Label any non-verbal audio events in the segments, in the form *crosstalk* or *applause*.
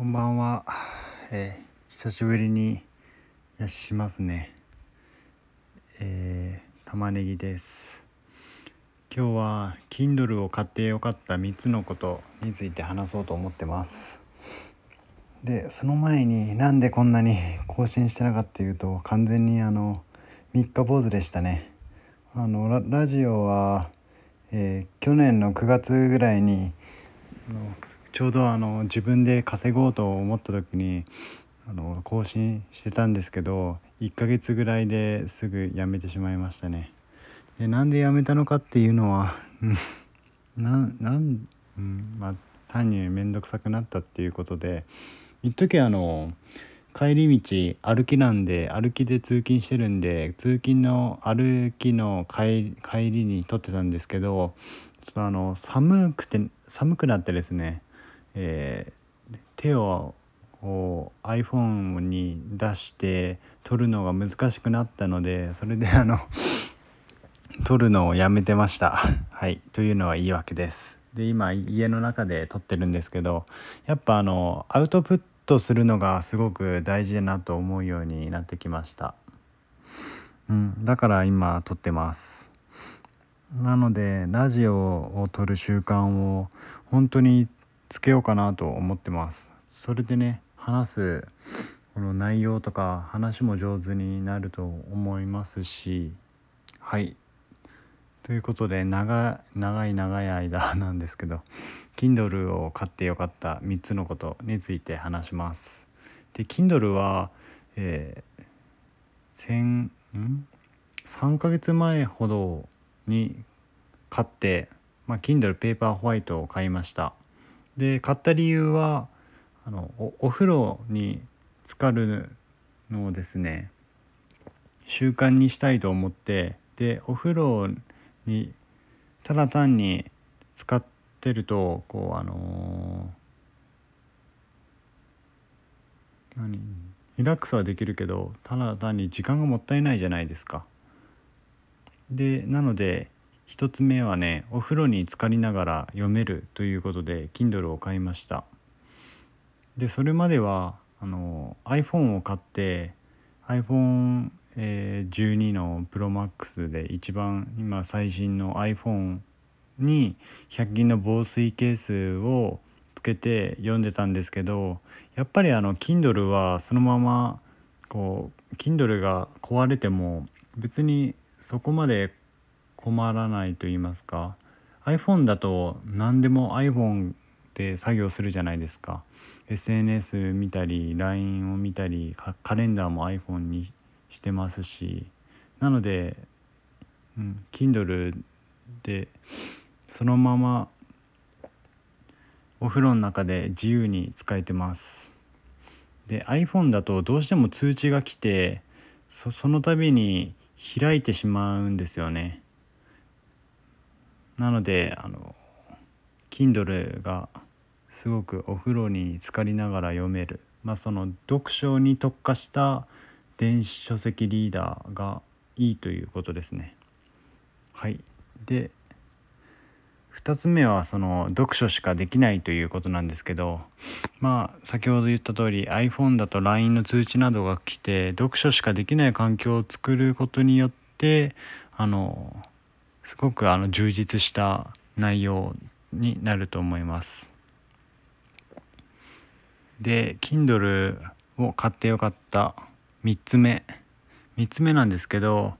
こんばんは、えー、久しぶりにやしますね。えー、玉ねぎです。今日は Kindle を買ってよかった3つのことについて話そうと思ってます。でその前になんでこんなに更新してなかったいうと完全にあの3日坊主でしたね。あのラジオは、えー、去年の9月ぐらいにあのちょうどあの自分で稼ごうと思った時にあの更新してたんですけど1ヶ月ぐらいですぐやめてしまいましたね。でなんでやめたのかっていうのは *laughs* ななん、うんまあ、単に面倒くさくなったっていうことで一時あの帰り道歩きなんで歩きで通勤してるんで通勤の歩きの帰りに撮ってたんですけどちょっとあの寒くて寒くなってですねえー、手をこう iPhone に出して撮るのが難しくなったのでそれであの *laughs* 撮るのをやめてました。はい。というのはいいわけです。で今家の中で撮ってるんですけどやっぱあのアウトプットするのがすごく大事だなと思うようになってきました。うん。だから今撮ってます。なのでラジオを撮る習慣を本当につけようかなと思ってます。それでね話すこの内容とか話も上手になると思いますし。はい。ということで長長い長い間 *laughs* なんですけど Kindle を買ってよかった3つのことについて話します。で Kindle はえー、先ん？3ヶ月前ほどに買って、まあ、Kindle ペーパーホワイトを買いましたで買った理由はあのお風呂に浸かるのをですね習慣にしたいと思ってでお風呂にただ単に使ってるとこうあのー、何リラックスはできるけどただ単に時間がもったいないじゃないですか。でなので1つ目はねお風呂に浸かりながら読めるということで Kindle を買いました。でそれまではあの iPhone を買って iPhone 12の ProMax で一番今最新の iPhone に100均の防水ケースをつけて読んでたんですけどやっぱりあの Kindle はそのままこう Kindle が壊れても別にそこまで困らないと言いますか iPhone だと何でも iPhone で作業するじゃないですか。SNS 見たり LINE を見たりカレンダーも iPhone にしてますしなので、うん、Kindle でそのままお風呂の中で自由に使えてます。で iPhone だとどうしても通知が来てその度に開いてしまうんですよね。なのであの Kindle がすごくお風呂に浸かりながら読める、まあ、その読書に特化した電子書籍リーダーがいいということですね。はいで2つ目はその読書しかできないということなんですけどまあ先ほど言った通り iPhone だと LINE の通知などが来て読書しかできない環境を作ることによってあのすごくあの充実した内容になると思います。で Kindle を買ってよかった3つ目3つ目なんですけど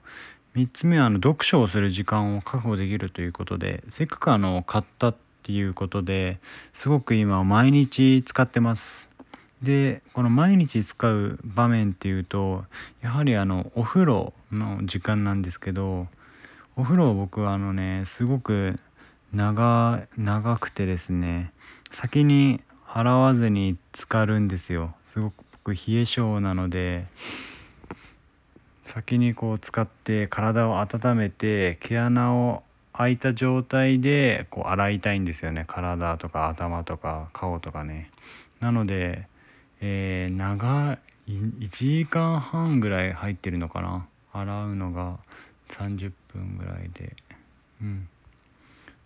3つ目はあの読書をする時間を確保できるということでせっかくあの買ったっていうことですごく今毎日使ってます。でこの毎日使う場面っていうとやはりあのお風呂の時間なんですけどお風呂僕はあのねすごく長長くてですね先に洗わずに浸かるんですよ。すごく僕冷え性なので先にこう使って体を温めて毛穴を開いた状態でこう洗いたいんですよね。体とか頭とか顔とかね。なので、えー、長い1時間半ぐらい入ってるのかな。洗うのが30分ぐらいで。うん。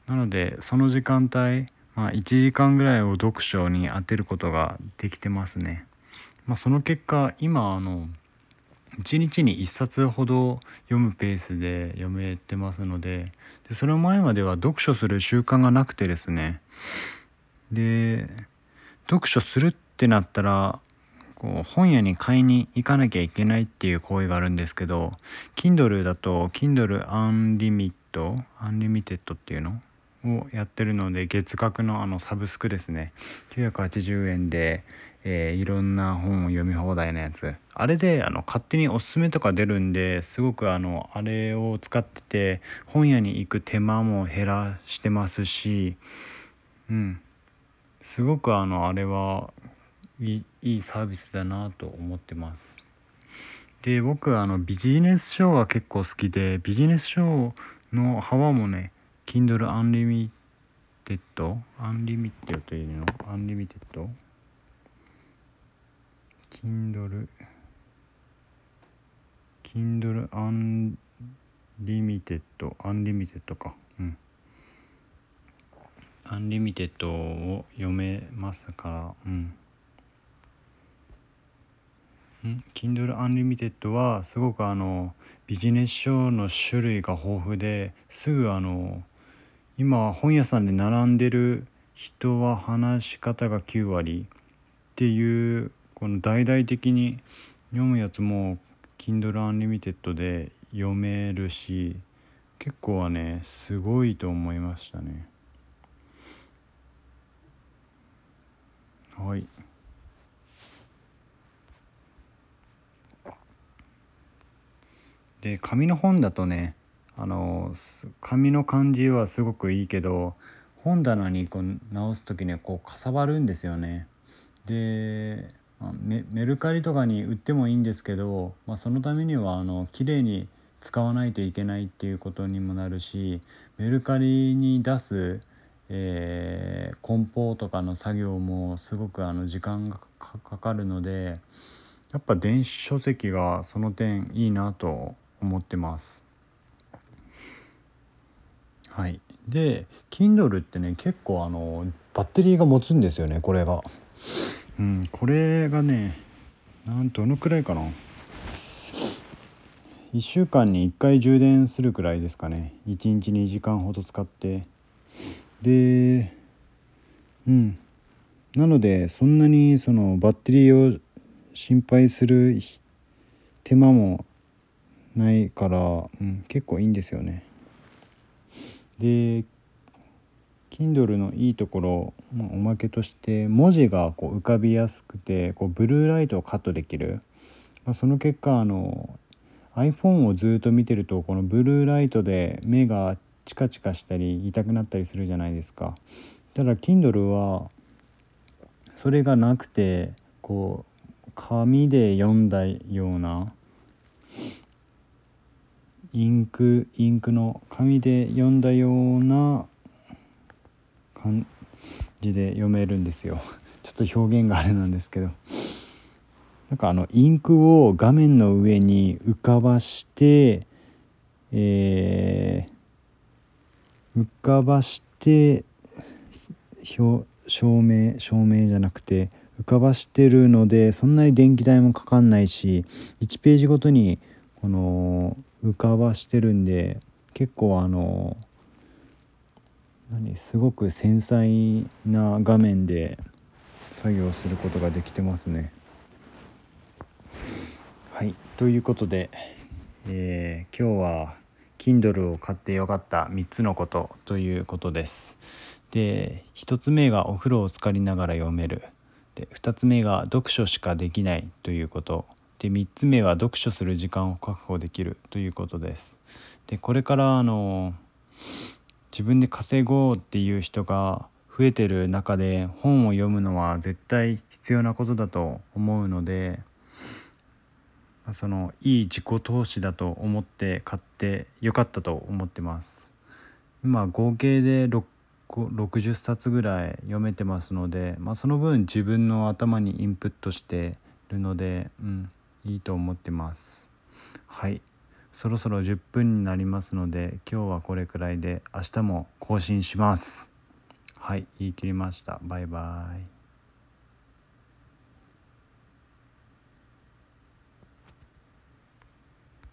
なのでその時間帯まあ、1時間ぐらいを読書に当てることができてますね。まあ、その結果今あの1日に1冊ほど読むペースで読めてますのででその前までは読書する習慣がなくてですね。で読書するってなったらこう本屋に買いに行かなきゃいけないっていう行為があるんですけど Kindle だと Kindle Unlimited Unlimited っていうのをやってるので月額のあのサブスクですね。980円で、えー、いろんな本を読み放題のやつ。あれであの勝手におすすめとか出るんですごくあのあれを使ってて本屋に行く手間も減らしてますしうん。すごくあのあれはいいサービスだなと思ってます。で僕あのビジネス書が結構好きでビジネス書の幅もね Kindle Unlimited Unlimited というの Unlimited Kindle Kindle Unlimited Unlimited かうん Unlimited を読めますからうんん Kindle Unlimited はすごくあのビジネス書の種類が豊富ですぐあの今本屋さんで並んでる人は話し方が9割っていうこの大々的に読むやつも Kindle Unlimited で読めるし結構はねすごいと思いましたねはい。で紙の本だとねあの紙の感じはすごくいいけど本棚にこう直す時にはこうかさばるんですよね。でメメルカリとかに売ってもいいんですけど、まあ、そのためにはあの綺麗に使わないといけないっていうことにもなるしメルカリに出す、えー、梱包とかの作業もすごくあの時間がかかるのでやっぱ電子書籍がその点いいなと思ってます。はい、で Kindle ってね結構あのバッテリーが持つんですよねこれが。うん、これがねなんどのくらいかな。1週間に1回充電するくらいですかね。1日2時間ほど使って。でうん。なのでそんなにそのバッテリーを心配する手間もないから、うん、結構いいんですよね。で Kindle のいいところ、まあ、おまけとして文字がこう浮かびやすくてこうブルーライトをカットできる、まあ、その結果あの iPhone をずっと見てるとこのブルーライトで目がチカチカしたり痛くなったりするじゃないですか。ただ Kindle はそれがなくてこう紙で読んだようなインクインクの紙で読んだような感じで読めるんですよ。*laughs* ちょっと表現があれなんですけど。なんかあのインクを画面の上に浮かばしてえー、浮かばして照明照明じゃなくて浮かばしてるのでそんなに電気代もかかんないし1ページごとにこの浮かばしてるんで結構あの何すごく繊細な画面で作業することができてますね。はいということで、えー、今日は Kindle を買ってよかった3つのことということです。で1つ目がお風呂を浸かりながら読めるで2つ目が読書しかできないということで3つ目は読書する時間を確保できるということです。でこれからあの自分で稼ごうっていう人が増えてる中で本を読むのは絶対必要なことだと思うのでそのいい自己投資だと思って買ってよかったと思ってます。今合計で60冊ぐらい読めてますので、まあ、その分自分の頭にインプットしてるので、うん、いいと思ってます。はい。そろそろ10分になりますので今日はこれくらいで明日も更新します。はい。言い切りました。バイバイ。